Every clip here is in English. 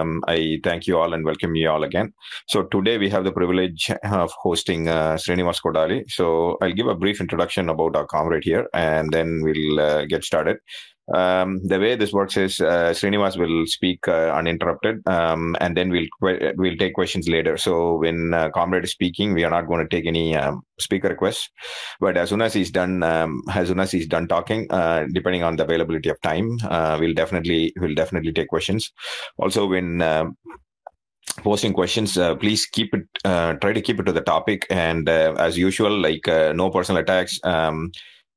Um, I thank you all and welcome you all again. So today we have the privilege of hosting uh, Srinivas Kodali. So I'll give a brief introduction about our comrade here, and then we'll uh, get started. Um, the way this works is uh, Srinivas will speak uh, uninterrupted, um, and then we'll we'll take questions later. So when uh, comrade is speaking, we are not going to take any um, speaker requests, but as soon as he's done, um, as soon as he's done talking, uh, depending on the availability of time, uh, we'll definitely we'll definitely take questions. Also, when um, posting questions uh, please keep it uh, try to keep it to the topic and uh, as usual like uh, no personal attacks um,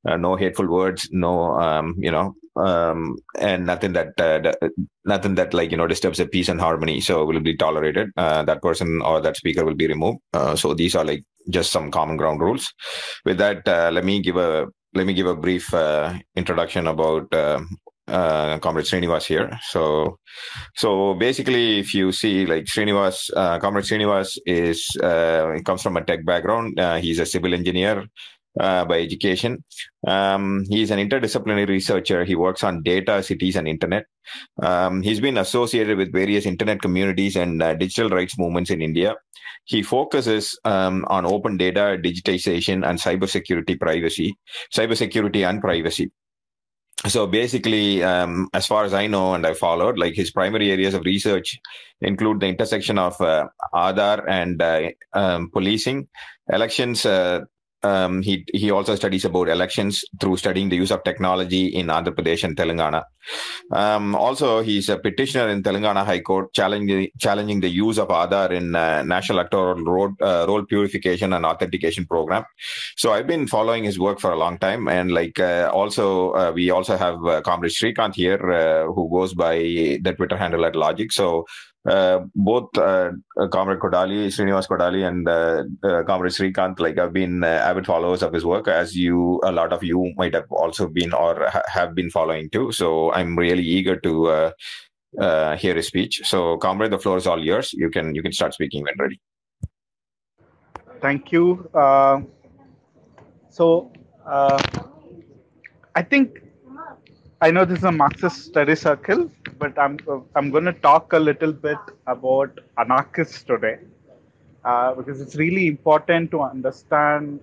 no hateful words no um, you know um, and nothing that uh, nothing that like you know disturbs the peace and harmony so will be tolerated uh, that person or that speaker will be removed uh, so these are like just some common ground rules with that let me give a let me give a brief introduction about uh, Comrade Srinivas here. So, so basically, if you see like Srinivas, uh, Comrade Srinivas is uh, comes from a tech background. Uh, he's a civil engineer uh, by education. Um, he's an interdisciplinary researcher. He works on data, cities, and internet. Um, he's been associated with various internet communities and uh, digital rights movements in India. He focuses um, on open data, digitization, and cybersecurity privacy, cybersecurity and privacy so basically um, as far as i know and i followed like his primary areas of research include the intersection of uh, aadhaar and uh, um, policing elections uh, um, he he also studies about elections through studying the use of technology in Andhra Pradesh and Telangana. Um, also, he's a petitioner in Telangana High Court challenging challenging the use of Aadhaar in uh, National Electoral Road, uh, Roll Purification and Authentication Program. So I've been following his work for a long time, and like uh, also uh, we also have uh, Comrade Srikanth here, uh, who goes by the Twitter handle at Logic. So uh, both uh, uh, Comrade Kodali, Srinivas Kodali, and uh, uh, Comrade Srikanth, like have been uh, avid followers of his work, as you, a lot of you might have also been or ha- have been following too. So I'm really eager to hear his speech. So, Comrade, the floor is all yours. You can you can start speaking when ready. Thank you. so, I think I know this is a Marxist study circle, but I'm I'm going to talk a little bit about anarchists today, uh, because it's really important to understand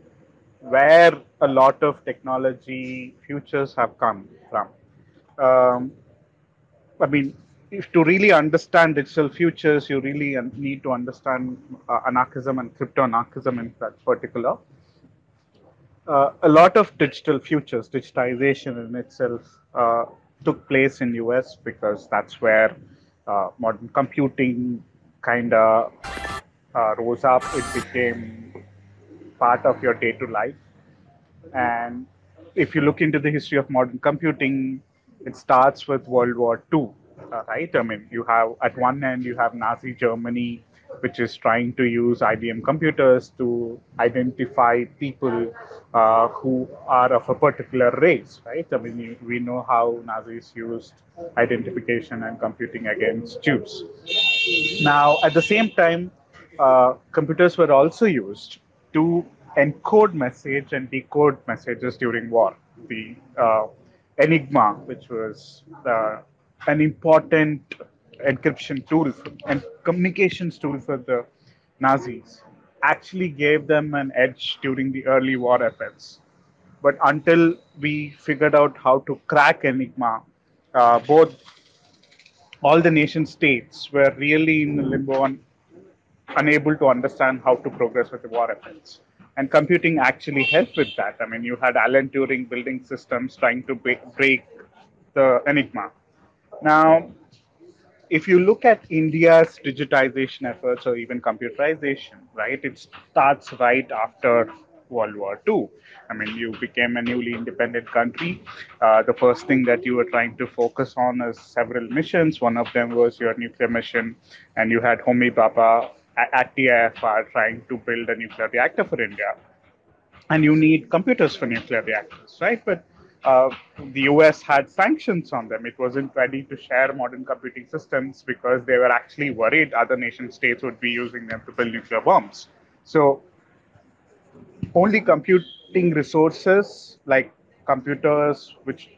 where a lot of technology futures have come from. Um, I mean, if to really understand digital futures, you really need to understand uh, anarchism and crypto anarchism in particular. Uh, a lot of digital futures, digitization in itself, uh, took place in US because that's where uh, modern computing kind of uh, rose up. It became part of your day-to life. And if you look into the history of modern computing, it starts with World War II, uh, right? I mean, you have at one end you have Nazi Germany which is trying to use IBM computers to identify people uh, who are of a particular race, right? I mean, we know how Nazis used identification and computing against Jews. Now, at the same time, uh, computers were also used to encode message and decode messages during war. The uh, Enigma, which was uh, an important encryption tool and communications tool for the Nazis actually gave them an edge during the early war efforts. But until we figured out how to crack Enigma, uh, both all the nation states were really in limbo and unable to understand how to progress with the war efforts. And computing actually helped with that. I mean, you had Alan Turing building systems trying to break the Enigma. Now, if you look at India's digitization efforts or even computerization, right, it starts right after World War II. I mean, you became a newly independent country. Uh, the first thing that you were trying to focus on is several missions. One of them was your nuclear mission, and you had Homi Bhabha at TIFR trying to build a nuclear reactor for India. And you need computers for nuclear reactors, right? But uh, the US had sanctions on them. It wasn't ready to share modern computing systems because they were actually worried other nation states would be using them to build nuclear bombs. So, only computing resources like computers which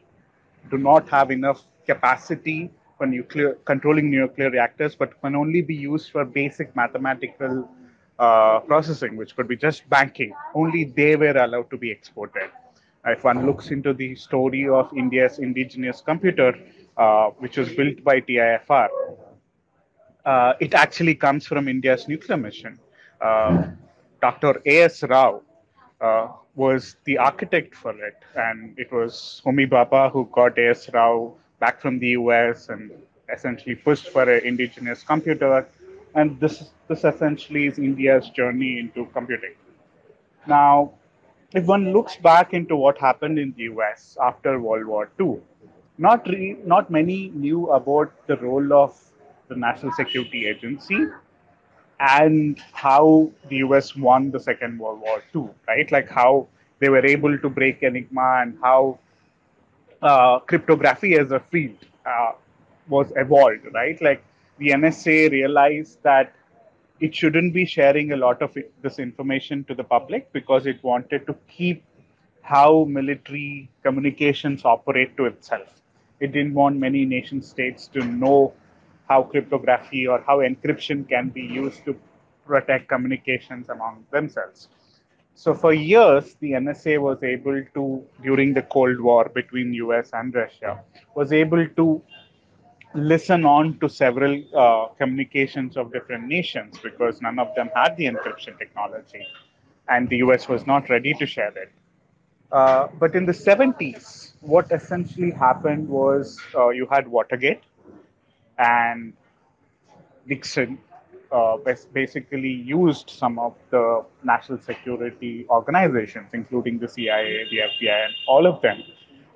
do not have enough capacity for nuclear controlling nuclear reactors, but can only be used for basic mathematical uh, processing, which could be just banking. Only they were allowed to be exported. If one looks into the story of India's indigenous computer, uh, which was built by TIFR, uh, it actually comes from India's nuclear mission. Uh, Dr. A.S. Rao uh, was the architect for it, and it was Homi Bhabha who got A.S. Rao back from the US and essentially pushed for an indigenous computer. And this, this essentially is India's journey into computing. Now, if one looks back into what happened in the US after World War II, not, re- not many knew about the role of the National Security Agency and how the US won the Second World War II, right? Like how they were able to break Enigma and how uh, cryptography as a field uh, was evolved, right? Like the NSA realized that it shouldn't be sharing a lot of it, this information to the public because it wanted to keep how military communications operate to itself. It didn't want many nation states to know how cryptography or how encryption can be used to protect communications among themselves. So for years, the NSA was able to, during the Cold War between US and Russia, was able to listen on to several uh, communications of different nations because none of them had the encryption technology, and the US was not ready to share it. Uh, but in the 70s, what essentially happened was uh, you had Watergate, and Nixon uh, basically used some of the national security organizations, including the CIA, the FBI, and all of them,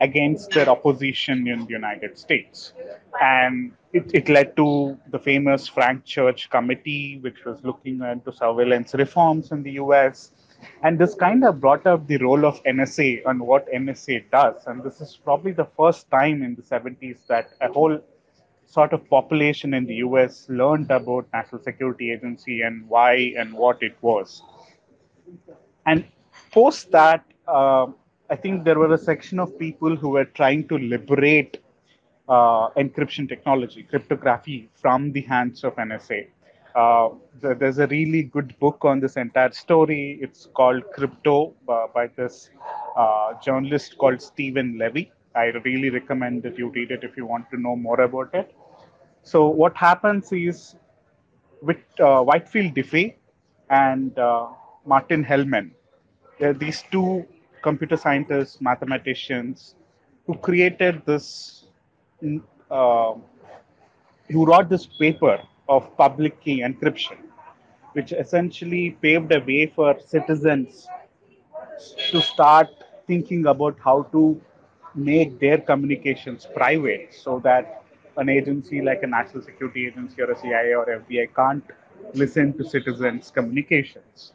against their opposition in the United States. And it, it led to the famous Frank Church Committee, which was looking into surveillance reforms in the US. And this kind of brought up the role of NSA and what NSA does. And this is probably the first time in the 70s that a whole sort of population in the US learned about National Security Agency and why and what it was. And post that, uh, I think there were a section of people who were trying to liberate uh, encryption technology, cryptography, from the hands of NSA. Uh, there's a really good book on this entire story. It's called Crypto uh, by this uh, journalist called Steven Levy. I really recommend that you read it if you want to know more about it. So what happens is with uh, Whitfield Diffie and uh, Martin Hellman, these two computer scientists, mathematicians, who created this, uh, who wrote this paper of public key encryption, which essentially paved a way for citizens to start thinking about how to make their communications private so that an agency like a national security agency or a CIA or FBI can't listen to citizens' communications.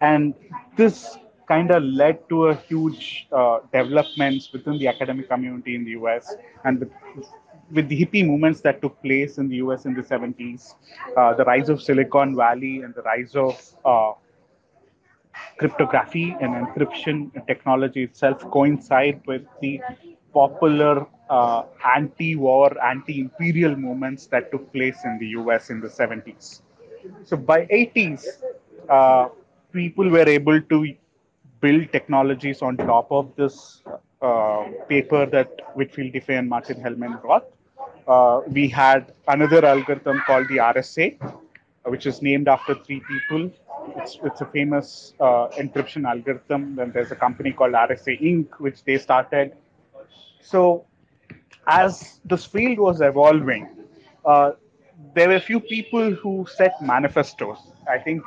And this kind of led to a huge uh, developments within the academic community in the US and the, with the hippie movements that took place in the US in the 70s, uh, the rise of Silicon Valley and the rise of uh, cryptography and encryption technology itself coincide with the popular uh, anti-war, anti-imperial movements that took place in the US in the 70s. So by 80s, uh, people were able to build technologies on top of this uh, paper that Whitfield Diffie and Martin Hellman wrote. Uh, we had another algorithm called the RSA, which is named after three people. It's, it's a famous uh, encryption algorithm. Then there's a company called RSA Inc., which they started. So as this field was evolving, uh, there were a few people who set manifestos. I think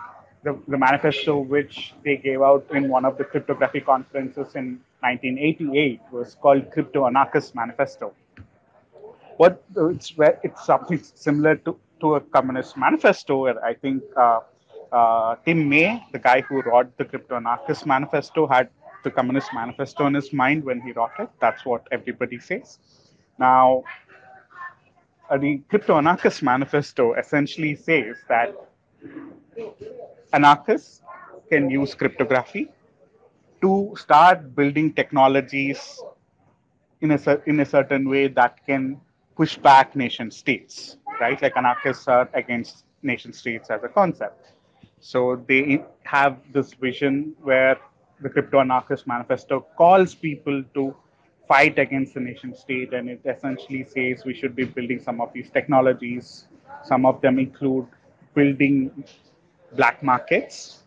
the, the manifesto which they gave out in one of the cryptography conferences in 1988 was called Crypto Anarchist Manifesto. What it's it's something similar to, to a communist manifesto. I think uh, uh, Tim May, the guy who wrote the Crypto Anarchist Manifesto, had the Communist Manifesto in his mind when he wrote it. That's what everybody says. Now, uh, the Crypto Anarchist Manifesto essentially says that anarchists can use cryptography to start building technologies in a, in a certain way that can push back nation states, right? Like anarchists are against nation states as a concept. So they have this vision where the crypto anarchist manifesto calls people to fight against the nation state and it essentially says we should be building some of these technologies some of them include building black markets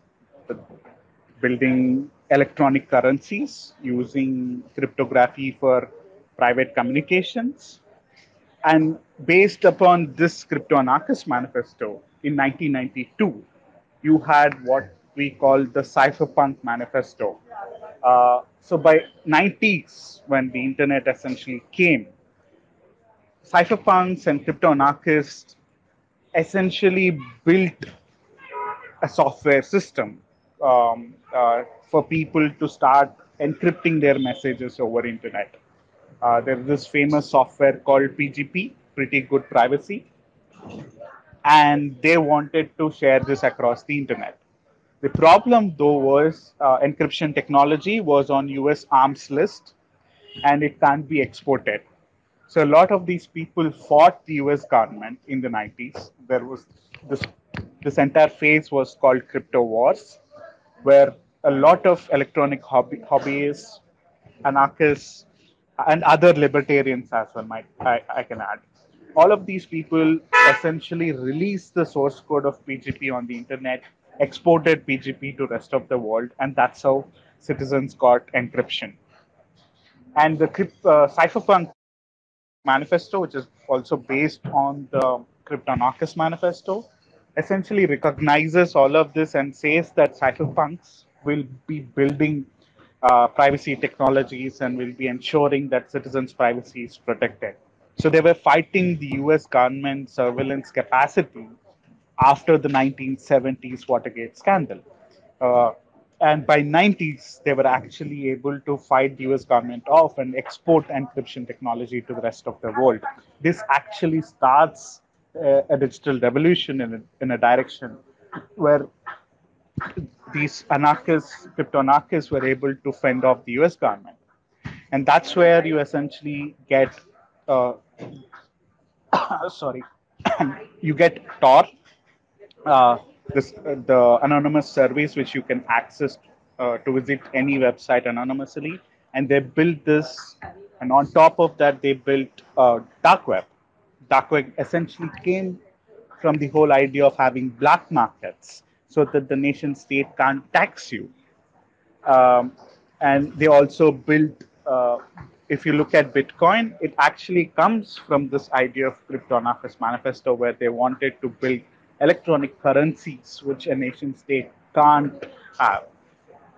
building electronic currencies using cryptography for private communications. And based upon this crypto anarchist manifesto in 1992 you had what we call the cypherpunk manifesto. Uh, so by 90s, when the internet essentially came, cypherpunks and crypto anarchists essentially built a software system um, uh, for people to start encrypting their messages over internet. Uh, there's this famous software called PGP, Pretty Good Privacy, and they wanted to share this across the internet. The problem, though, was uh, encryption technology was on US arms list and it can't be exported. So a lot of these people fought the US government in the 90s. There was this, this entire phase was called crypto wars, where a lot of electronic hobby, hobbyists, anarchists, and other libertarians as well, might I, I can add. All of these people essentially released the source code of PGP on the internet exported PGP to rest of the world, and that's how citizens got encryption. And the uh, cypherpunk manifesto, which is also based on the cryptanarchist manifesto, essentially recognizes all of this and says that cypherpunks will be building uh, privacy technologies and will be ensuring that citizens' privacy is protected. So they were fighting the US government surveillance capacity after the 1970s Watergate scandal. Uh, and by 90s, they were actually able to fight the US government off and export encryption technology to the rest of the world. This actually starts a, digital revolution in a, in a direction where these anarchists, crypto anarchists, were able to fend off the US government. And that's where you essentially get, uh, sorry, you get Tor, uh, this, uh, the anonymous service which you can access uh, to visit any website anonymously. And they built this, and on top of that, they built uh, dark web. Dark web essentially came from the whole idea of having black markets so that the nation state can't tax you. Um, and they also built, uh, if you look at Bitcoin, it actually comes from this idea of crypto anarchist manifesto where they wanted to build electronic currencies, which a nation state can't have.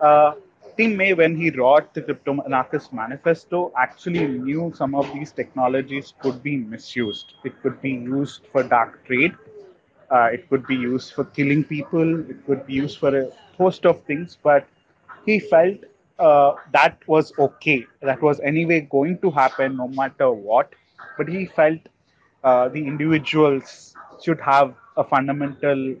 Uh, Tim May, when he wrote the Crypto Anarchist Manifesto, actually knew some of these technologies could be misused. It could be used for dark trade. Uh, it could be used for killing people. It could be used for a host of things. But he felt uh, that was okay. That was anyway going to happen no matter what. But he felt uh, the individuals should have a fundamental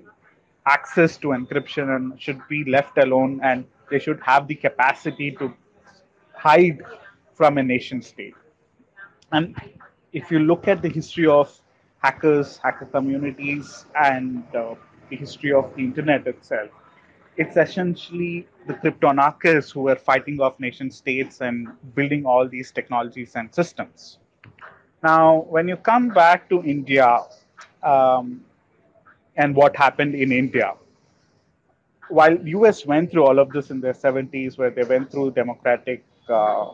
access to encryption and should be left alone and they should have the capacity to hide from a nation state. And if you look at the history of hackers, hacker communities, and uh, the history of the internet itself, it's essentially the crypto anarchists who were fighting off nation states and building all these technologies and systems. Now, when you come back to India, um, and what happened in India. While US went through all of this in the 70s, where they went through democratic uh,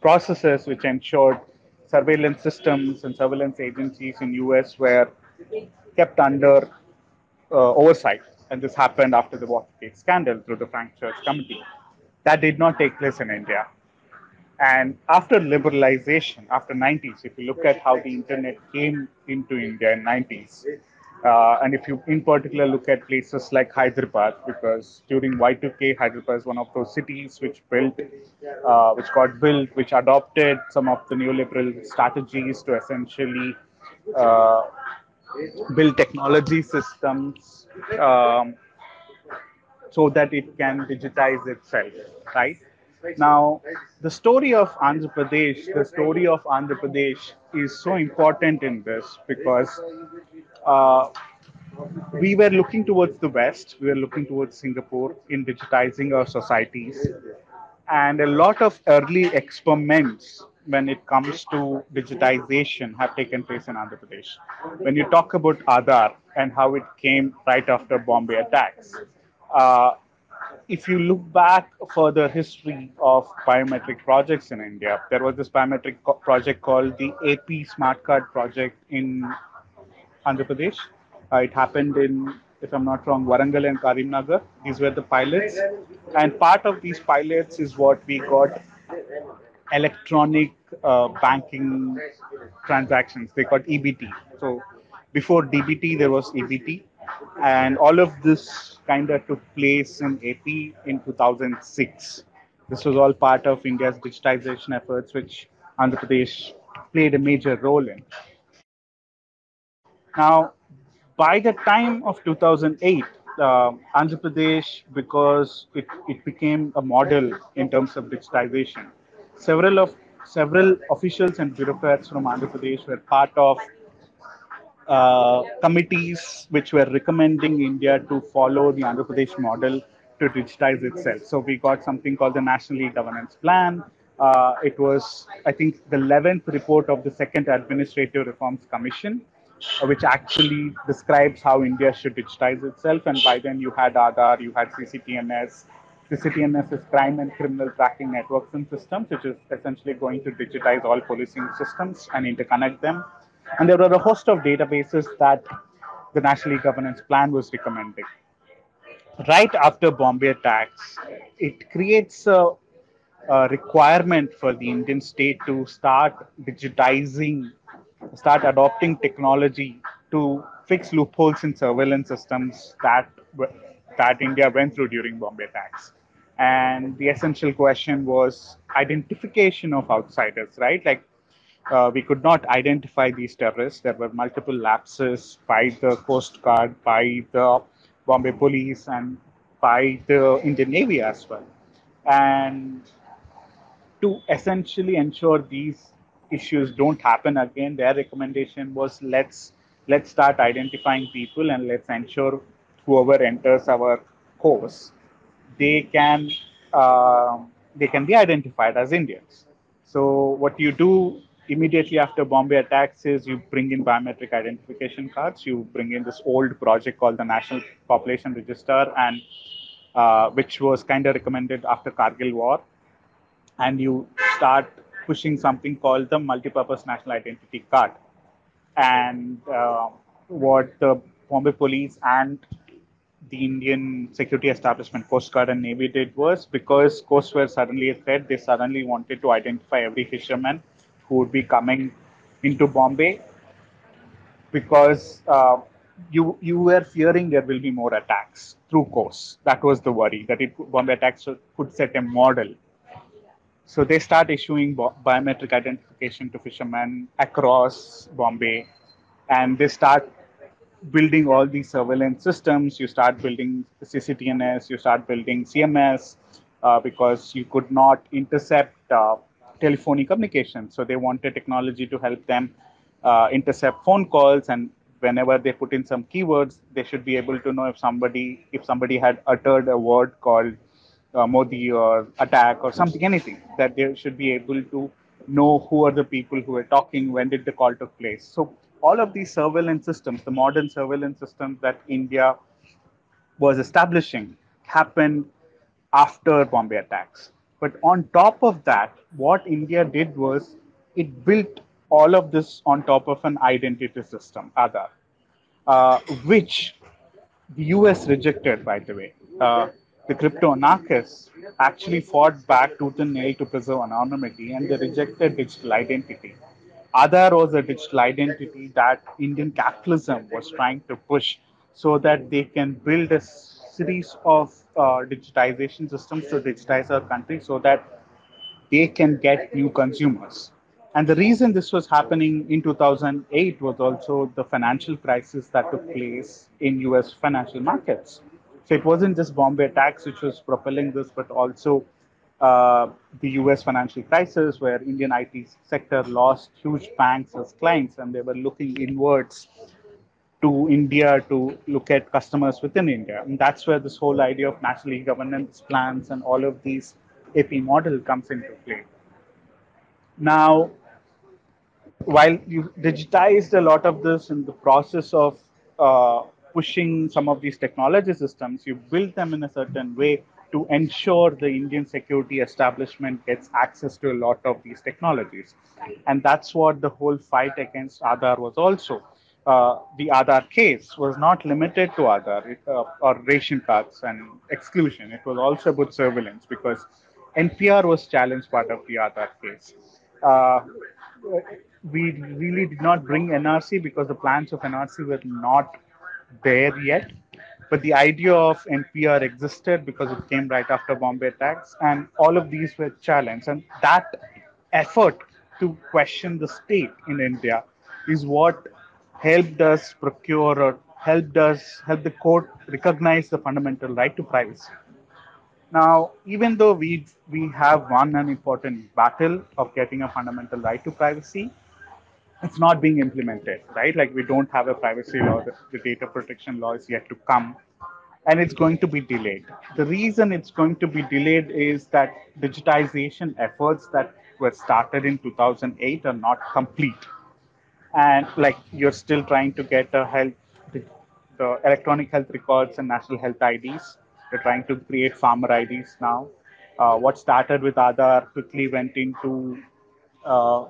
processes which ensured surveillance systems and surveillance agencies in US were kept under uh, oversight. And this happened after the Watergate scandal through the Frank Church Committee. That did not take place in India. And after liberalization, after 90s, if you look at how the internet came into India in 90s, uh, and if you in particular look at places like Hyderabad, because during Y2K, Hyderabad is one of those cities which built, uh, which got built, which adopted some of the neoliberal strategies to essentially uh, build technology systems um, so that it can digitize itself, right? Now, the story of Andhra Pradesh, the story of Andhra Pradesh is so important in this because uh, we were looking towards the West, we were looking towards Singapore in digitizing our societies. And a lot of early experiments when it comes to digitization have taken place in Andhra Pradesh. When you talk about Aadhaar and how it came right after Bombay attacks, uh, if you look back for the history of biometric projects in India, there was this biometric co- project called the AP Smart Card project in Andhra Pradesh. Uh, it happened in, if I'm not wrong, Warangal and Karimnagar. These were the pilots. And part of these pilots is what we got electronic uh, banking transactions. They got EBT. So before DBT, there was EBT. And all of this kind of took place in AP in 2006. This was all part of India's digitization efforts, which Andhra Pradesh played a major role in. Now, by the time of 2008, uh, Andhra Pradesh, because it, it became a model in terms of digitization, several of several officials and bureaucrats from Andhra Pradesh were part of uh, committees which were recommending India to follow the Andhra Pradesh model to digitize itself. So we got something called the National E-Governance Plan. Uh, it was, I think, the 11th report of the Second Administrative Reforms Commission, which actually describes how India should digitize itself. And by then you had Aadhaar, you had CCTNS. CCTNS is Crime and Criminal Tracking Networks and Systems, which is essentially going to digitize all policing systems and interconnect them. And there were a host of databases that the National E-Governance Plan was recommending. Right after Bombay attacks, it creates a, a requirement for the Indian state to start digitizing, start adopting technology to fix loopholes in surveillance systems that that India went through during Bombay attacks. And the essential question was identification of outsiders, right? Like uh, we could not identify these terrorists. There were multiple lapses by the Coast Guard, by the Bombay Police, and by the Indian Navy as well. And to essentially ensure these issues don't happen again, their recommendation was let's let's start identifying people and let's ensure whoever enters our course, they can uh, they can be identified as Indians. So what you do immediately after Bombay attacks is you bring in biometric identification cards. You bring in this old project called the National Population Register, and uh, which was kind of recommended after Kargil War, and you start pushing something called the multi-purpose national identity card. And uh, what the Bombay Police and the Indian security establishment, Coast Guard and Navy did was because coasts were suddenly a threat, they suddenly wanted to identify every fisherman who would be coming into Bombay because uh, you you were fearing there will be more attacks through coast. That was the worry that it Bombay attacks could set a model. So they start issuing biometric identification to fishermen across Bombay, and they start building all these surveillance systems. You start building CCTNS, you start building CMS, uh, because you could not intercept uh, telephonic communication. So they wanted technology to help them uh, intercept phone calls, and whenever they put in some keywords, they should be able to know if somebody if somebody had uttered a word called uh, Modi or attack or something, anything that they should be able to know who are the people who are talking, when did the call took place. So all of these surveillance systems, the modern surveillance systems that India was establishing, happened after Bombay attacks. But on top of that, what India did was it built all of this on top of an identity system, Aadhaar, uh, which the US rejected, by the way. Uh, the crypto anarchists actually fought back tooth and nail to preserve anonymity and they rejected digital identity. Aadhaar was a digital identity that Indian capitalism was trying to push so that they can build a series of uh, digitization systems to digitize our country so that they can get new consumers. And the reason this was happening in 2008 was also the financial crisis that took place in US financial markets. So it wasn't just Bombay attacks which was propelling this, but also uh, the US financial crisis, where Indian IT sector lost huge banks as clients, and they were looking inwards to India to look at customers within India. And that's where this whole idea of national governance plans and all of these AP model comes into play. Now, while you digitized a lot of this in the process of uh, pushing some of these technology systems, you build them in a certain way to ensure the Indian security establishment gets access to a lot of these technologies. And that's what the whole fight against Aadhaar was also. Uh, the Aadhaar case was not limited to Aadhaar uh, or ration cards and exclusion. It was also about surveillance because NPR was challenged part of the Aadhaar case. Uh, we really did not bring NRC because the plans of NRC were not there yet. But the idea of NPR existed because it came right after Bombay attacks, and all of these were challenged. And that effort to question the state in India is what helped us procure or helped us help the court recognize the fundamental right to privacy. Now, even though we we have won an important battle of getting a fundamental right to privacy, it's not being implemented, right? Like we don't have a privacy law, the, the data protection law is yet to come, and it's going to be delayed. The reason it's going to be delayed is that digitization efforts that were started in 2008 are not complete. And like you're still trying to get a health, the, the electronic health records and national health IDs. They're trying to create farmer IDs now. Uh, what started with Aadhaar quickly went into uh,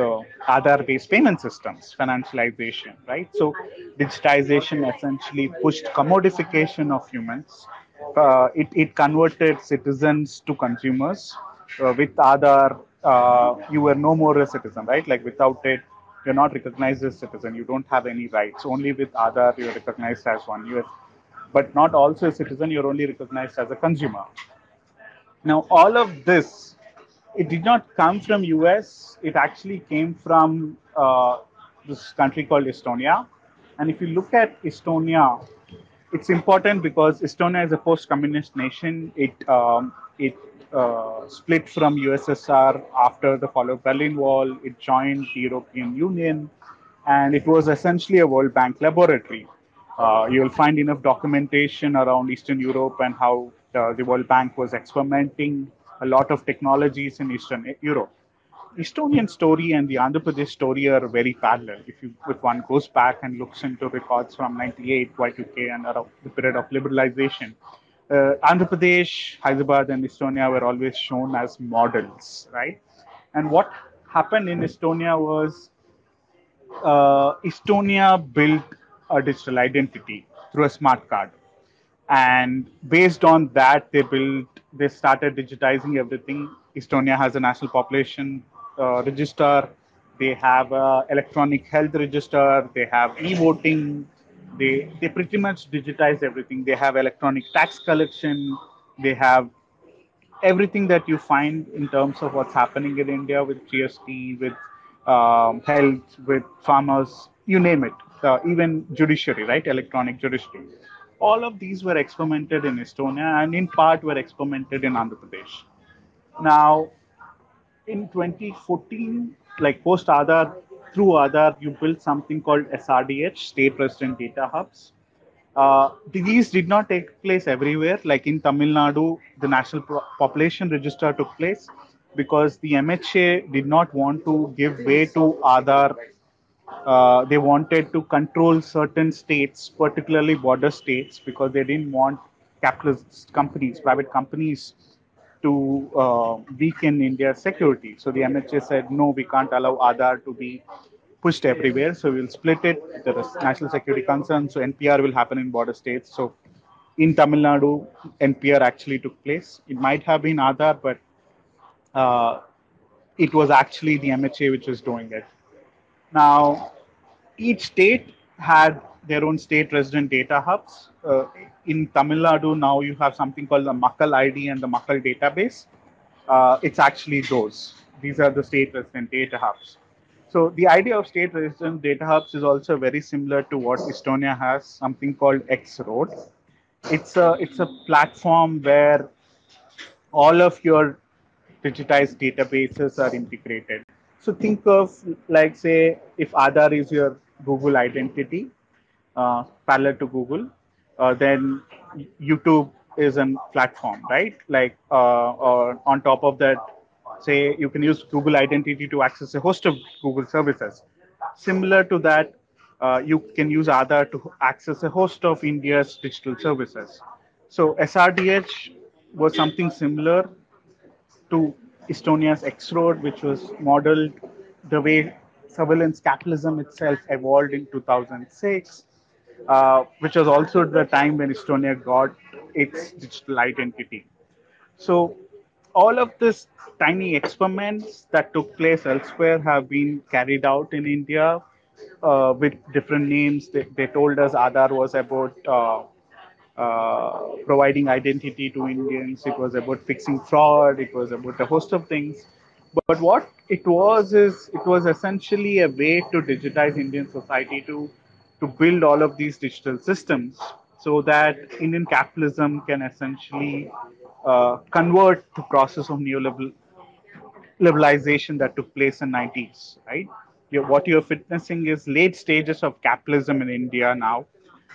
the Aadhaar-based payment systems, financialization, right? So digitization essentially pushed commodification of humans. Uh, it, it converted citizens to consumers. Uh, with Aadhaar, uh, you were no more a citizen, right? Like without it, you're not recognized as a citizen. You don't have any rights. Only with Aadhaar, you're recognized as one. You're, but not also a citizen. You're only recognized as a consumer. Now, all of this it did not come from US. It actually came from uh, this country called Estonia. And if you look at Estonia, it's important because Estonia is a post-communist nation. It um, it uh, split from USSR after the fall of Berlin Wall. It joined the European Union, and it was essentially a World Bank laboratory. Uh, you'll find enough documentation around Eastern Europe and how uh, the World Bank was experimenting a lot of technologies in Eastern Europe. Estonian story and the Andhra Pradesh story are very parallel. If you, if one goes back and looks into records from 98, Y2K, and the period of liberalization, uh, Andhra Pradesh, Hyderabad, and Estonia were always shown as models, right? And what happened in Estonia was uh, Estonia built a digital identity through a smart card and based on that they built they started digitizing everything. Estonia has a national population uh, register. They have a electronic health register. They have e-voting. They they pretty much digitize everything. They have electronic tax collection. They have everything that you find in terms of what's happening in india with gst with um, health with farmers you name it. Uh, even judiciary right? Electronic judiciary all of these were experimented in Estonia and in part were experimented in Andhra Pradesh. Now, in 2014, like post Aadhaar, through Aadhaar, you built something called SRDH, State Resident Data Hubs. Uh, these did not take place everywhere. Like in Tamil Nadu, the National Pro- Population Register took place because the MHA did not want to give way to Aadhaar uh, they wanted to control certain states, particularly border states, because they didn't want capitalist companies, private companies, to uh, weaken India's security. So the MHA said, no, we can't allow Aadhaar to be pushed everywhere. So we'll split it. There is national security concerns. So NPR will happen in border states. So in Tamil Nadu, NPR actually took place. It might have been Aadhaar, but uh, it was actually the MHA which was doing it. Now, each state had their own state resident data hubs. Uh, in Tamil Nadu, now you have something called the Makkal ID and the Makkal database. Uh, it's actually those. These are the state resident data hubs. So the idea of state resident data hubs is also very similar to what Estonia has, something called X Road. It's a it's a platform where all of your digitized databases are integrated. So think of like say if Aadhaar is your Google identity, uh, parallel to Google, uh, then YouTube is a platform, right? Like uh, or on top of that, say you can use Google identity to access a host of Google services. Similar to that, uh, you can use Aadhaar to access a host of India's digital services. So SRDH was something similar to Estonia's X Road, which was modeled the way surveillance capitalism itself evolved in 2006, uh, which was also the time when Estonia got its digital identity. So all of these tiny experiments that took place elsewhere have been carried out in India uh, with different names. They, they, told us Aadhaar was about uh, uh, providing identity to Indians. It was about fixing fraud. It was about a host of things. But what it was is it was essentially a way to digitize Indian society to to build all of these digital systems so that Indian capitalism can essentially uh, convert the process of neoliberalization that took place in 90s, right? You're, what you're witnessing is late stages of capitalism in India now,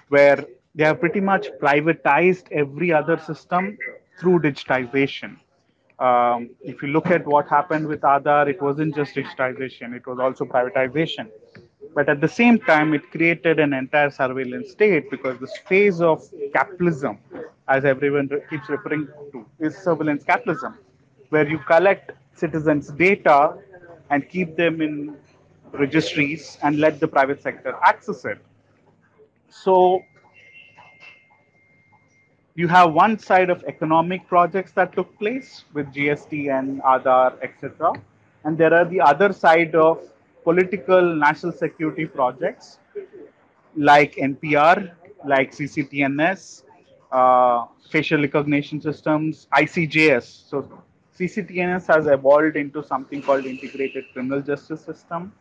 where they have pretty much privatized every other system through digitization. Um, if you look at what happened with Aadhaar, it wasn't just digitization, it was also privatization. But at the same time, it created an entire surveillance state because this phase of capitalism, as everyone keeps referring to, is surveillance capitalism, where you collect citizens' data and keep them in registries and let the private sector access it. So you have one side of economic projects that took place with GST and Aadhaar, etc. And there are the other side of political national security projects like NPR, like CCTNS, uh, facial recognition systems, ICJS. So CCTNS has evolved into something called integrated criminal justice system.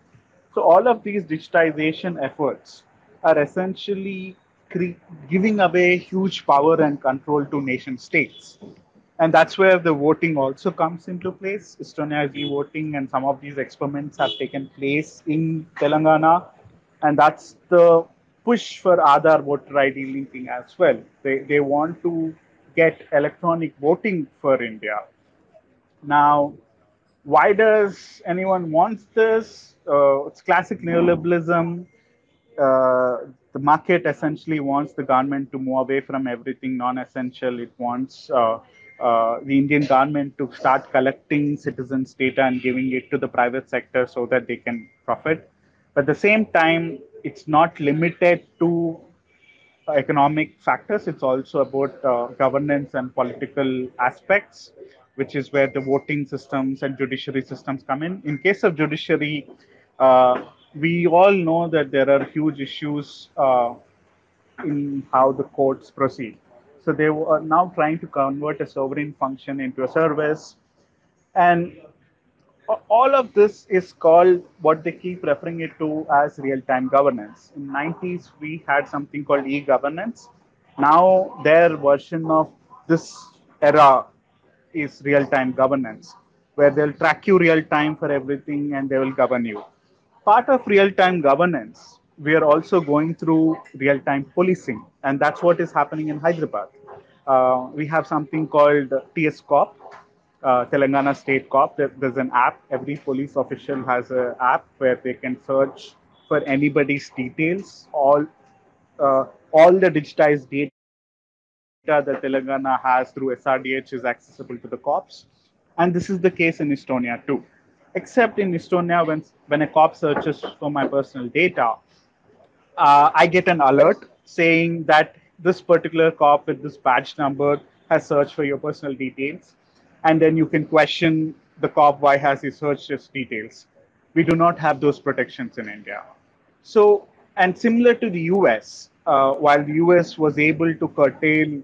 So all of these digitization efforts are essentially giving away huge power and control to nation states and that's where the voting also comes into place. Estonia is e-voting, and some of these experiments have taken place in Telangana, and that's the push for Aadhaar voter ID linking as well. They they want to get electronic voting for India. Now, why does anyone want this? Uh, it's classic neoliberalism. Uh, the market essentially wants the government to move away from everything non-essential. It wants uh, uh, the Indian government to start collecting citizens' data and giving it to the private sector so that they can profit. But at the same time, it's not limited to economic factors. It's also about uh, governance and political aspects, which is where the voting systems and judiciary systems come in. In case of judiciary, uh, we all know that there are huge issues uh, in how the courts proceed. So they are now trying to convert a sovereign function into a service. And all of this is called what they keep referring it to as real-time governance. In 90s, we had something called e-governance. Now their version of this era is real-time governance, where they'll track you real-time for everything and they will govern you. Part of real-time governance we are also going through real-time policing, and that's what is happening in Hyderabad. Uh, we have something called TS Cop, uh, Telangana State Cop. There, there's an app. Every police official has an app where they can search for anybody's details. All uh, all the digitized data that Telangana has through SRDH is accessible to the cops, and this is the case in Estonia too. Except in Estonia, when when a cop searches for my personal data, uh, I get an alert saying that this particular cop with this badge number has searched for your personal details. And then you can question the cop why has he searched his details. We do not have those protections in India. So, and similar to the US, uh, while the US was able to curtail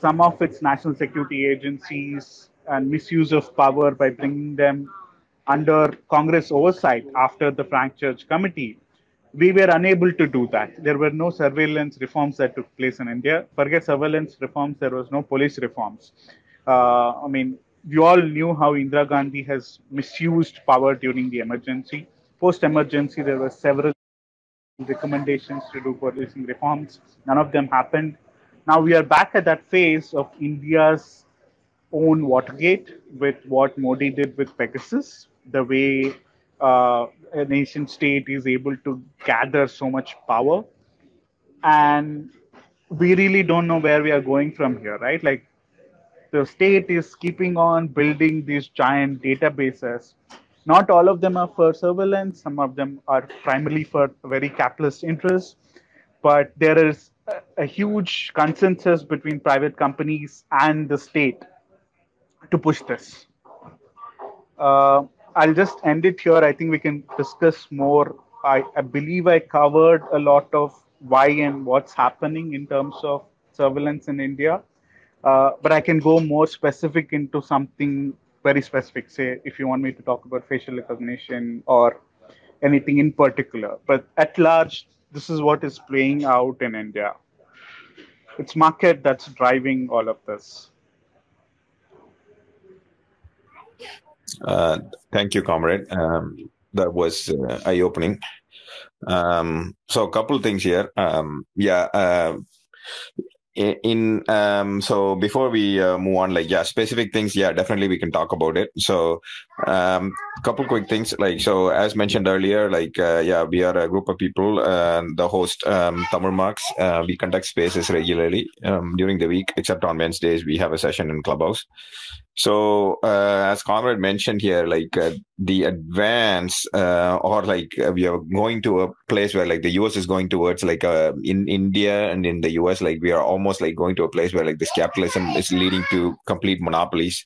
some of its national security agencies and misuse of power by bringing them under Congress oversight after the Frank Church Committee, we were unable to do that. There were no surveillance reforms that took place in India. Forget surveillance reforms, there was no police reforms. Uh, I mean, we all knew how Indira Gandhi has misused power during the emergency. Post emergency, there were several recommendations to do policing reforms. None of them happened. Now we are back at that phase of India's own Watergate with what Modi did with Pegasus, the way uh, a nation state is able to gather so much power. And we really don't know where we are going from here, right? Like the state is keeping on building these giant databases. Not all of them are for surveillance, some of them are primarily for very capitalist interests, but there is a, huge consensus between private companies and the state to push this. Uh, I'll just end it here. I think we can discuss more. I, I believe I covered a lot of why and what's happening in terms of surveillance in India. Uh, but I can go more specific into something very specific. Say, if you want me to talk about facial recognition or anything in particular. But at large, this is what is playing out in India. It's market that's driving all of this. Uh, thank you, comrade. Um, that was uh, eye-opening. Um, so, a couple things here. Um, yeah, uh, in um so before we uh, move on like yeah specific things yeah definitely we can talk about it so um couple quick things like so as mentioned earlier like uh, yeah we are a group of people uh, the host um Tamil Marx uh, we conduct spaces regularly um, during the week except on wednesdays we have a session in clubhouse so uh, as comrade mentioned here, like uh, the advance uh, or like uh, we are going to a place where like the US is going towards like uh, in India and in the US, like we are almost like going to a place where like this capitalism is leading to complete monopolies.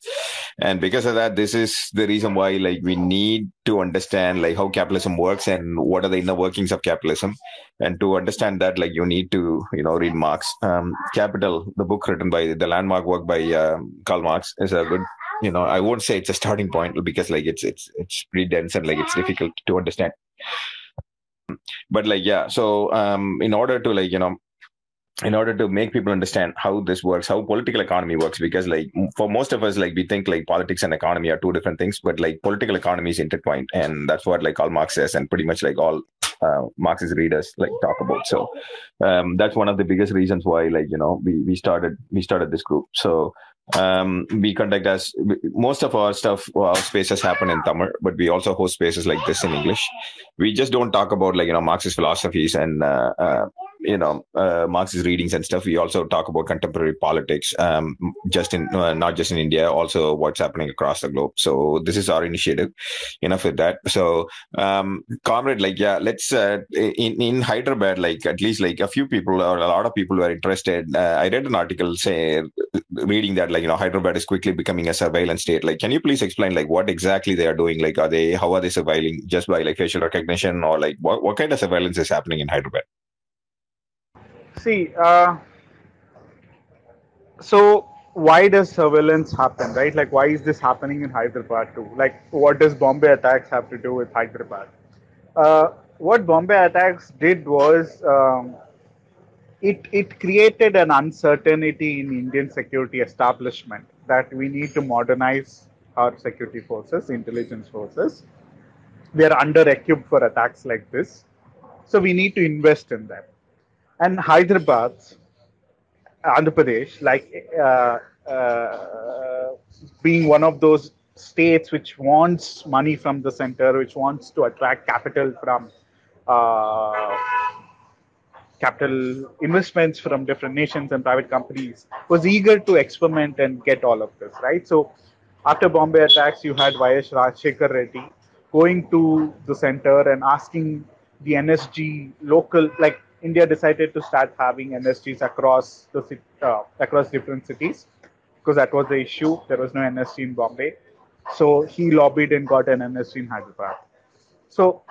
And because of that, this is the reason why like we need to understand like how capitalism works and what are the inner workings of capitalism. And to understand that, like you need to, you know, read Marx. Um, Capital, the book written by the landmark work by um, Karl Marx is a good you know i won't say it's a starting point because like it's it's it's pretty dense and like it's difficult to understand but like yeah so um in order to like you know in order to make people understand how this works how political economy works because like for most of us like we think like politics and economy are two different things but like political economy is intertwined and that's what like all Marx says and pretty much like all uh, Marxist readers like talk about. So um, that's one of the biggest reasons why like you know we we started we started this group. So um, we conduct as most of our stuff our spaces happen in tamil but we also host spaces like this in english. We just don't talk about like you know marxist philosophies and uh, uh, you know uh, marxist readings and stuff we also talk about contemporary politics um, just in uh, not just in india also what's happening across the globe. So this is our initiative. Enough with that. So um, comrade like yeah let's uh, in in hyderabad like at least like a few people or a lot of people were interested. Uh, i read an article say reading that like you know hyderabad is quickly becoming a surveillance state. Like can you please explain like what exactly they are doing? Like are they how are they surveilling? Just by like facial recognition or like what, what kind of surveillance is happening in hyderabad see uh, so why does surveillance happen right? Like why is this happening in hyderabad too? Like what does bombay attacks have to do with hyderabad? Uh, what bombay attacks did was um, it it created an uncertainty in indian security establishment that we need to modernize our security forces intelligence forces. We are under equipped for attacks like this. So we need to invest in them and Hyderabad, Andhra Pradesh, like uh, uh, being one of those states which wants money from the center, which wants to attract capital from uh, capital investments from different nations and private companies, was eager to experiment and get all of this, right? So after Bombay attacks, you had YS Rajshekhar Reddy going to the center and asking the NSG local, like India decided to start having NSGs across the uh, across different cities because that was the issue. There was no NSG in Bombay, so he lobbied and got an NSG in Hyderabad. So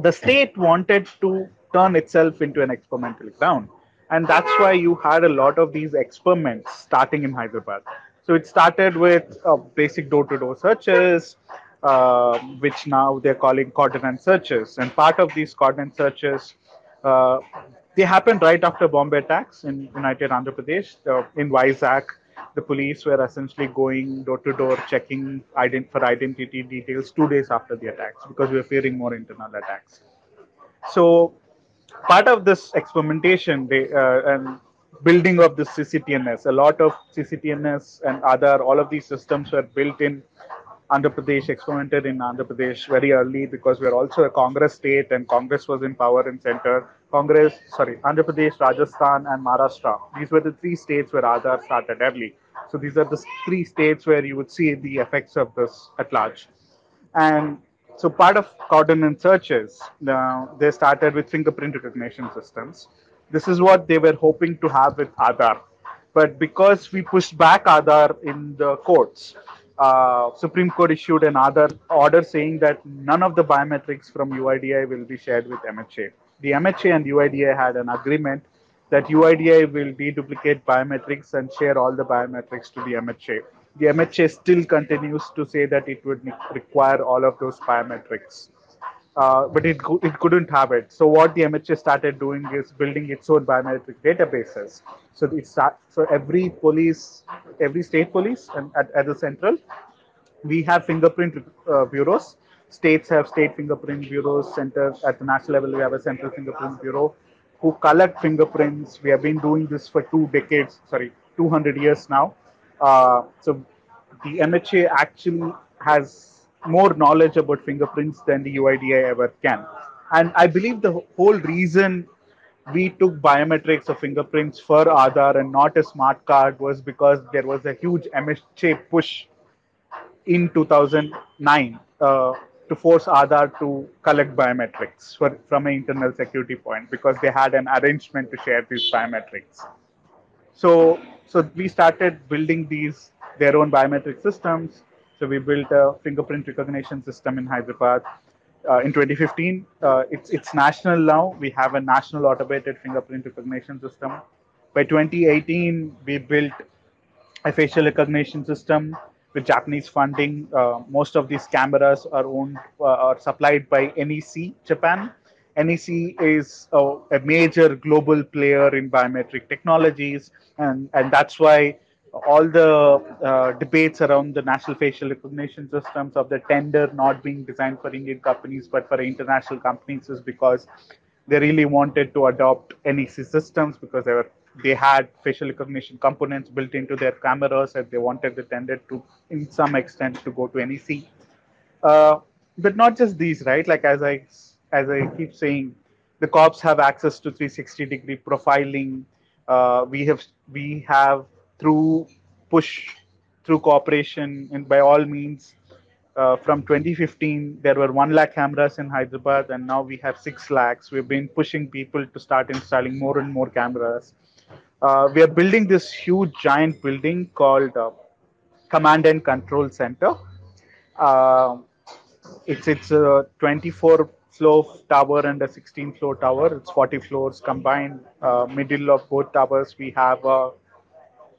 the state wanted to turn itself into an experimental ground, and that's why you had a lot of these experiments starting in Hyderabad. So it started with uh, basic door-to-door searches, uh, which now they're calling coordinate searches, and part of these coordinate searches uh, they happened right after Bombay attacks in United Andhra Pradesh, uh, in Vizag. the police were essentially going door to door checking ident- for identity details two days after the attacks because we were fearing more internal attacks. So part of this experimentation they, uh, and building of the CCTNS, a lot of CCTNS and other all of these systems were built in Andhra Pradesh, experimented in Andhra Pradesh very early because we're also a Congress state and Congress was in power in center. Congress, sorry, Andhra Pradesh, Rajasthan, and Maharashtra. These were the three states where Aadhaar started early. So these are the three states where you would see the effects of this at large. And so part of coordinate searches, uh, they started with fingerprint recognition systems. This is what they were hoping to have with Aadhaar. But because we pushed back Aadhaar in the courts, uh, Supreme Court issued an other order saying that none of the biometrics from UIDAI will be shared with MHA. The MHA and UIDAI had an agreement that UIDAI will deduplicate biometrics and share all the biometrics to the MHA. The MHA still continues to say that it would require all of those biometrics. Uh, but it, it couldn't have it. So what the MHA started doing is building its own biometric databases. So it start, so every police, every state police, and at, at the central, we have fingerprint uh, bureaus. States have state fingerprint bureaus. Center at the national level, we have a central fingerprint bureau who collect fingerprints. We have been doing this for two decades, sorry, 200 years now. Uh, so the MHA actually has more knowledge about fingerprints than the UIDAI ever can. And I believe the whole reason we took biometrics of fingerprints for Aadhaar and not a smart card was because there was a huge MHA push in 2009 uh, to force Aadhaar to collect biometrics for, from an internal security point because they had an arrangement to share these biometrics. So, so we started building these their own biometric systems so we built a fingerprint recognition system in Hyderabad. Uh, in 2015, uh, it's it's national now. We have a national automated fingerprint recognition system. By 2018, we built a facial recognition system with Japanese funding. Uh, most of these cameras are owned uh, are supplied by NEC Japan. NEC is a, a major global player in biometric technologies, and and that's why all the uh, debates around the national facial recognition systems of the tender not being designed for Indian companies but for international companies is because they really wanted to adopt NEC systems because they were they had facial recognition components built into their cameras and they wanted the tender to in some extent to go to NEC. Uh, but not just these, right? Like as I as I keep saying, the cops have access to 360 degree profiling. Uh, we have we have through push, through cooperation, and by all means, uh, from 2015, there were 1 lakh cameras in Hyderabad, and now we have 6 lakhs. We've been pushing people to start installing more and more cameras. Uh, we are building this huge, giant building called uh, Command and Control Center. Uh, it's it's a 24 floor tower and a 16 floor tower. It's 40 floors combined. Uh, middle of both towers, we have a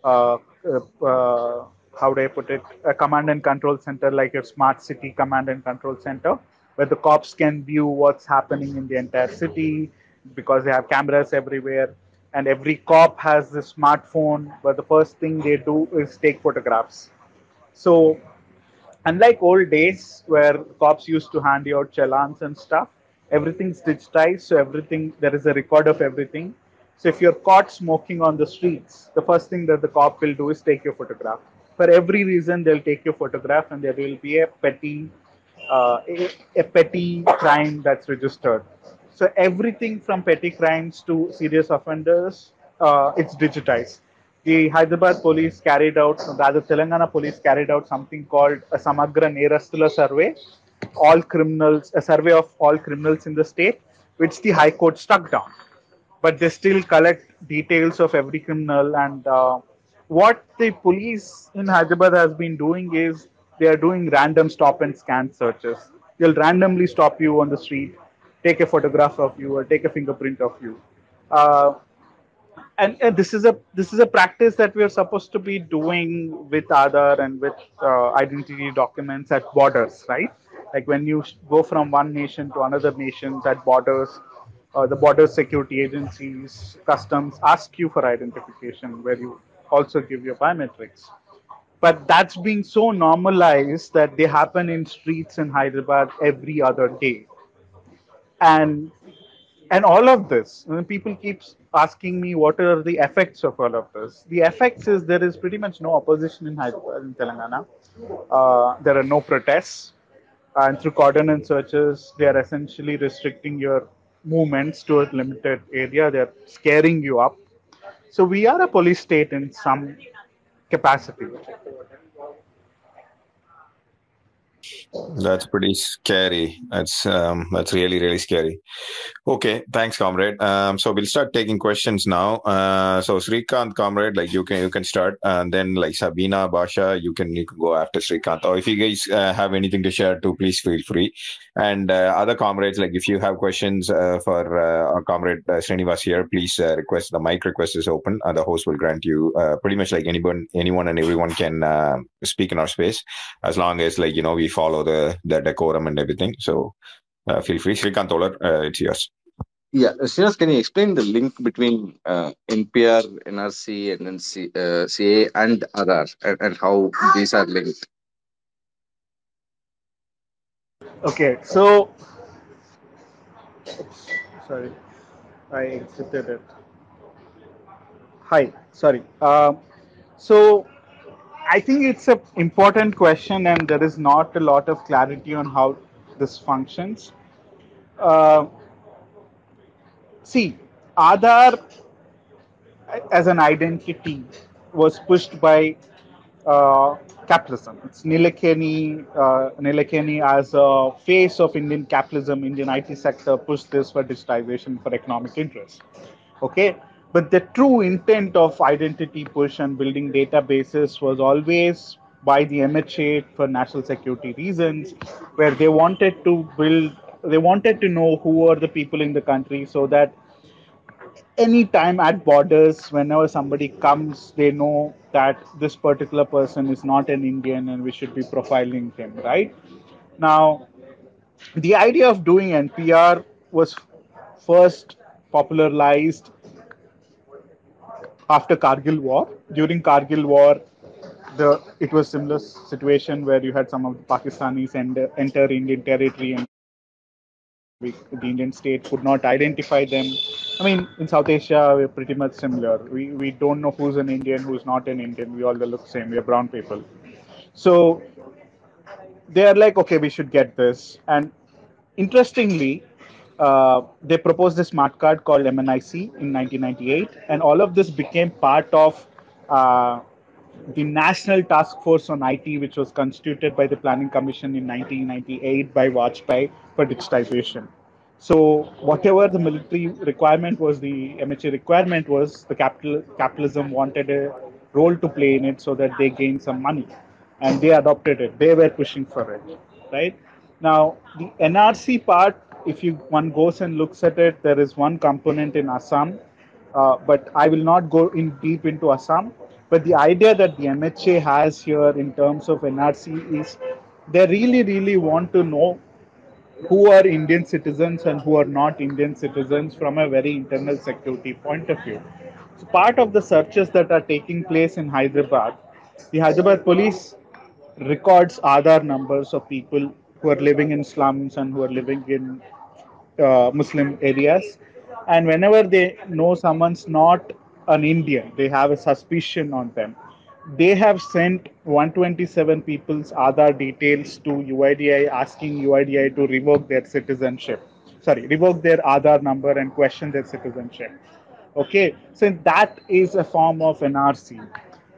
Uh, uh, uh, how do I put it, a command and control center like a smart city command and control center, where the cops can view what's happening in the entire city because they have cameras everywhere. And every cop has a smartphone, but the first thing they do is take photographs. So, unlike old days where cops used to hand you out challans and stuff, everything's digitized. So, everything there is a record of everything so if you're caught smoking on the streets, the first thing that the cop will do is take your photograph. For every reason, they'll take your photograph, and there will be a petty, uh, a, a petty crime that's registered. So everything from petty crimes to serious offenders, uh, it's digitized. The Hyderabad police carried out, rather Telangana police carried out something called a Samagra Nerastula survey, all criminals, a survey of all criminals in the state, which the High Court struck down but they still collect details of every criminal. And uh, what the police in Hyderabad has been doing is they are doing random stop and scan searches. They'll randomly stop you on the street, take a photograph of you, or take a fingerprint of you. Uh, and, and, this is a this is a practice that we are supposed to be doing with Aadhaar and with uh, identity documents at borders, right? Like when you go from one nation to another nation at borders, uh, the border security agencies, customs ask you for identification, where you also give your biometrics. But that's being so normalized that they happen in streets in Hyderabad every other day. And and all of this, people keep asking me what are the effects of all of this, the effects is there is pretty much no opposition in Hyderabad in Telangana. Uh, there are no protests, and through cordon and searches, they are essentially restricting your movements to a limited area. They're scaring you up. So we are a police state in some capacity. That's pretty scary. That's um, that's really really scary. Okay, thanks, comrade. Um, so we'll start taking questions now. Uh, so Srikant, comrade, like you can you can start, and then like Sabina, Basha, you can you can go after Srikant. Or if you guys uh, have anything to share too, please feel free. And uh, other comrades, like if you have questions uh, for uh, our comrade uh, Srinivas here, please request. The mic request is open. The host will grant you pretty much like anyone, anyone and everyone can speak in our space, as long as like you know we follow the the decorum and everything. So feel free, Srikant Olar, it's yours. Yeah, Srinivas, can you explain the link between uh, NPR, NRC, and then uh, CAA and Aadhaar and, and how these are linked? Okay, so oops, sorry, I exited it. Hi, sorry. Um, so I think it's an important question, and there is not a lot of clarity on how this functions. Uh, see, Aadhaar as an identity was pushed by capitalism. It's Nilekani, uh, Nilekani as a face of Indian capitalism, Indian IT sector pushed this for digitization for economic interest. Okay, but the true intent of identity push and building databases was always by the MHA for national security reasons, where they wanted to build, they wanted to know who are the people in the country so that anytime at borders, whenever somebody comes, they know that this particular person is not an Indian and we should be profiling him, right? Now, the idea of doing NPR was first popularized after Kargil War. During Kargil War, the it was similar situation where you had some of the Pakistanis enter, enter Indian territory and the Indian state could not identify them. I mean, in South Asia, we're pretty much similar. We, we don't know who's an Indian, who's not an Indian. We all look the same. We're brown people. So they are like, okay, we should get this. And interestingly, uh, they proposed a smart card called MNIC in 1998, and all of this became part of uh, the National Task Force on IT, which was constituted by the Planning Commission in 1998 by Vajpayee for digitization. So whatever the military requirement was, the MHA requirement was, the capital capitalism wanted a role to play in it so that they gain some money, and they adopted it. They were pushing for it, right? Now the NRC part, if you one goes and looks at it, there is one component in Assam, uh, but I will not go in deep into Assam. But the idea that the MHA has here in terms of NRC is they really, really want to know who are Indian citizens and who are not Indian citizens from a very internal security point of view. So part of the searches that are taking place in Hyderabad, the Hyderabad police records Aadhaar numbers of people who are living in slums and who are living in uh, Muslim areas. And whenever they know someone's not an Indian, they have a suspicion on them. They have sent 127 people's Aadhaar details to UIDAI asking UIDAI to revoke their citizenship. Sorry, revoke their Aadhaar number and question their citizenship. Okay, so that is a form of NRC.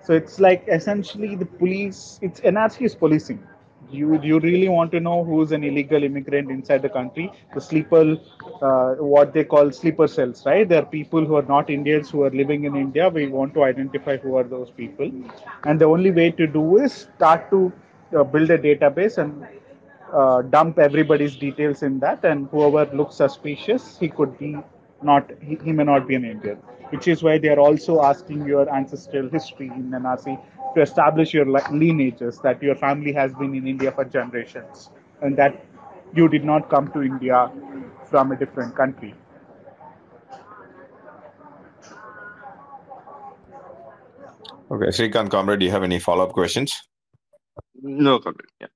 So it's like essentially the police, it's NRC is policing you you really want to know who's an illegal immigrant inside the country? The sleeper uh, what they call sleeper cells right? There are people who are not indians who are living in india. We want to identify who are those people. And the only way to do is start to uh, build a database and uh, dump everybody's details in that. And whoever looks suspicious he could be not he, he may not be an indian which is why they are also asking your ancestral history in nrc to establish your lineages that your family has been in India for generations and that you did not come to India from a different country. Okay, Srikant Comrade, do you have any follow-up questions? No, comrade. Yeah.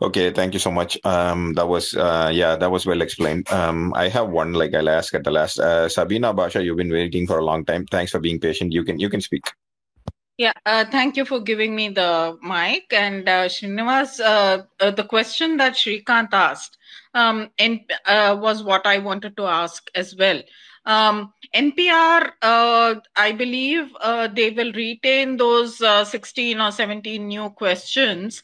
Okay, thank you so much. Um, that was uh, yeah, that was well explained. Um, I have one like I'll ask at the last. Uh, Sabina Basha, you've been waiting for a long time. Thanks for being patient. You can you can speak. Yeah, uh, thank you for giving me the mic. And uh, Srinivas, uh, uh, the question that Srikant asked um, and, uh, was what I wanted to ask as well. Um, NPR, uh, I believe uh, they will retain those uh, 16 or 17 new questions,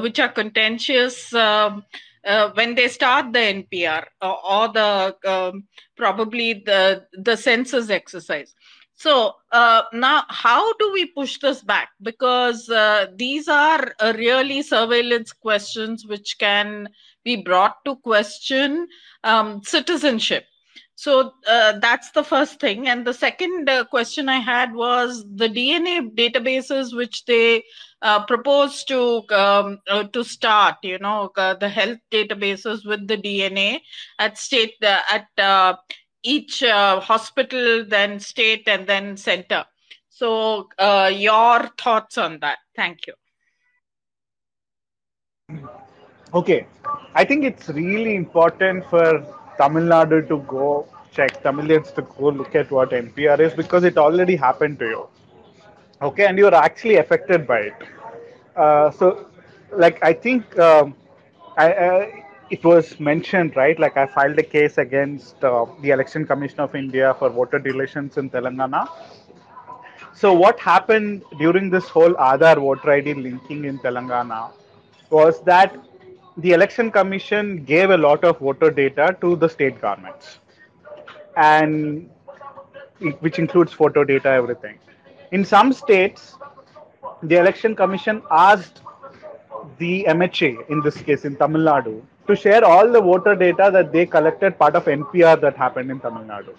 which are contentious um, uh, when they start the NPR or, or the um, probably the the census exercise. So uh, now, how do we push this back? Because uh, these are uh, really surveillance questions which can be brought to question um, citizenship. So uh, that's the first thing. And the second uh, question I had was the DNA databases which they uh, propose to um, to start. You know, the health databases with the DNA at state at each uh, hospital, then state, and then center. So, uh, your thoughts on that? Thank you. Okay, I think it's really important for Tamil Nadu to go check, Tamilians to go look at what NPR is because it already happened to you. Okay, and you're actually affected by it. Uh, so, like, I think um, I, uh, it was mentioned, right? Like, I filed a case against uh, the Election Commission of India for voter deletions in Telangana. So, what happened during this whole Aadhaar voter ID linking in Telangana was that the election commission gave a lot of voter data to the state governments and which includes photo data everything in some states the election commission asked the mha in this case in tamil nadu to share all the voter data that they collected part of npr that happened in tamil nadu.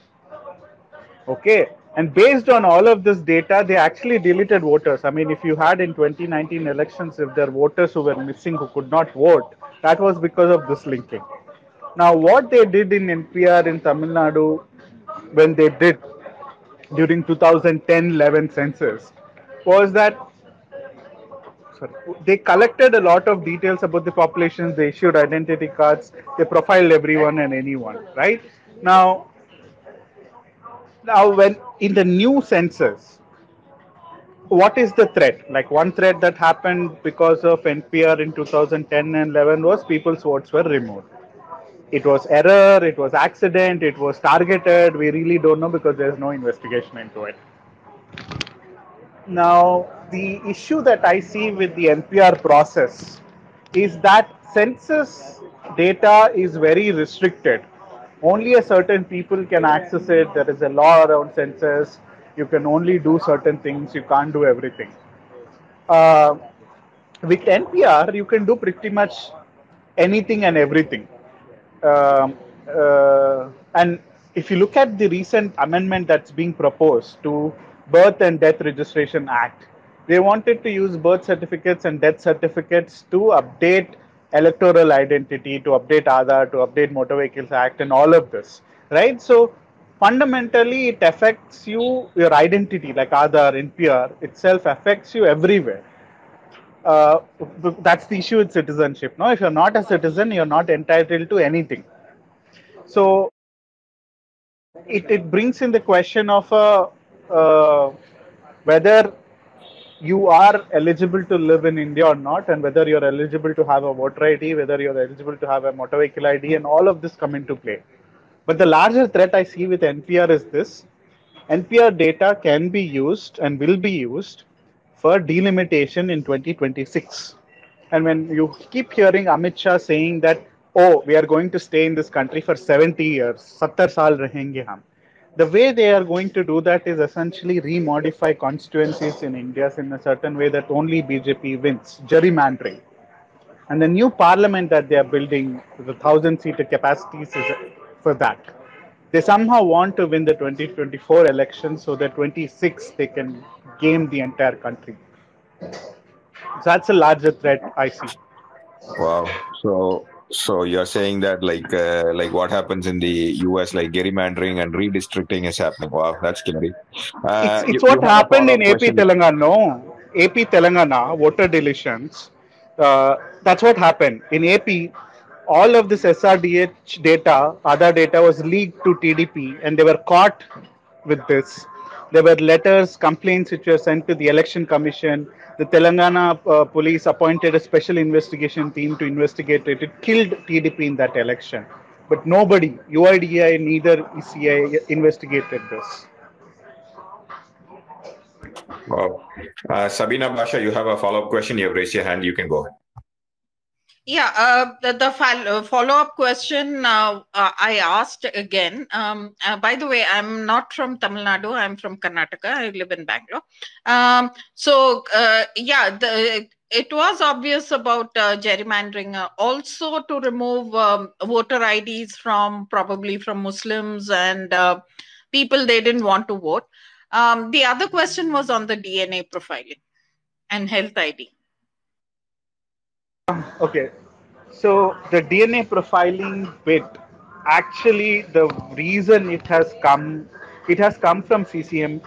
Okay? And based on all of this data they actually deleted voters. I mean if you had in 2019 elections if there were voters who were missing who could not vote that was because of this linking. Now what they did in npr in tamil nadu when they did during 2010-11 census was that sorry, they collected a lot of details about the populations. They issued identity cards. They profiled everyone and anyone right? Now now when in the new census what is the threat? Like one threat that happened because of npr in 2010 and 11 was people's votes were removed. It was error it was accident it was targeted. We really don't know because there's no investigation into it. Now the issue that i see with the npr process is that census data is very restricted. Only a certain people can access it. There is a law around census. You can only do certain things. You can't do everything. Uh, with npr you can do pretty much anything and everything. Um, uh, and if you look at the recent amendment that's being proposed to birth and death registration act they wanted to use birth certificates and death certificates to update electoral identity to update Aadhaar, to update motor vehicles act and all of this right so fundamentally it affects you your identity like Aadhaar npr itself affects you everywhere uh, that's the issue with citizenship. No, if you're not a citizen, you're not entitled to anything. So it, it brings in the question of uh, uh, whether you are eligible to live in India or not, and whether you're eligible to have a voter ID, whether you're eligible to have a motor vehicle ID, and all of this come into play. But the larger threat I see with NPR is this NPR data can be used and will be used for delimitation in 2026. And when you keep hearing Amit Shah saying that, oh, we are going to stay in this country for 70 years, 70 saal. The way they are going to do that is essentially remodify constituencies in India in a certain way that only BJP wins, gerrymandering. And the new parliament that they are building, the thousand seater capacities is for that. They somehow want to win the 2024 election so that 26 they can game the entire country. So that's a larger threat I see. Wow. So So you're saying that like uh, like what happens in the US, like gerrymandering and redistricting is happening. Wow, that's scary. Uh, it's, it's you, what you happened in AP Telangana. No, AP Telangana voter deletions. Uh, that's what happened in AP. All of this SRDH data, other data was leaked to TDP, and they were caught with this. There were letters, complaints which were sent to the election commission the Telangana uh, police appointed a special investigation team to investigate it. It killed TDP in that election. But nobody, UIDAI, neither ECI investigated this. Wow. Uh, Sabina Basha, you have a follow up question. You have raised your hand. You can go ahead. Yeah, uh, the, the uh, follow up question uh, uh, I asked again. Um, uh, by the way, I'm not from Tamil Nadu, I'm from Karnataka. I live in Bangalore. Um, so, yeah, the, it was obvious about gerrymandering, also to remove um, voter IDs from probably from Muslims and people they didn't want to vote. Um, the other question was on the DNA profiling and health ID. Okay, so the DNA profiling bit, actually, the reason it has come, it has come from CCMB,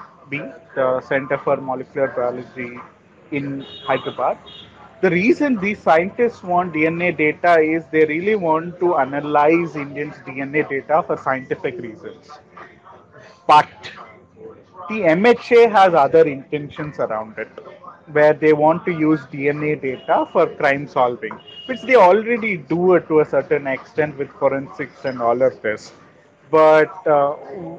the Center for Molecular Biology in Hyderabad. The reason these scientists want DNA data is they really want to analyze Indians' DNA data for scientific reasons. But the MHA has other intentions around it where they want to use DNA data for crime solving, which they already do to a certain extent with forensics and all of this. But uh,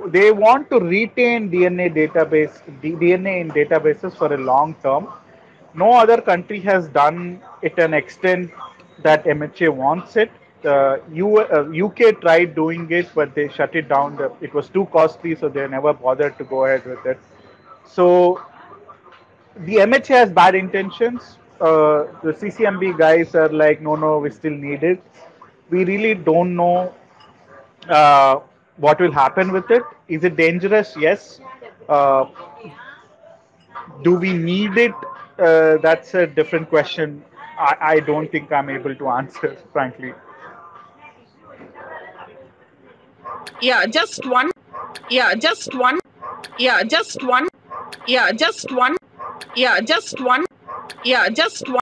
they want to retain DNA database, DNA in databases for a long term. No other country has done it an extent that MHA wants it. Uh, U, uh, UK tried doing it, but they shut it down. It was too costly, so they never bothered to go ahead with it. So the MHA has bad intentions. Uh, the CCMB guys are like, no, no, we still need it. We really don't know uh, what will happen with it. Is it dangerous? Yes. Uh, do we need it? Uh, that's a different question. I, I don't think I'm able to answer, frankly. Yeah, just one. Yeah, just one. Yeah, just one. Yeah, just one yeah just one. Yeah just one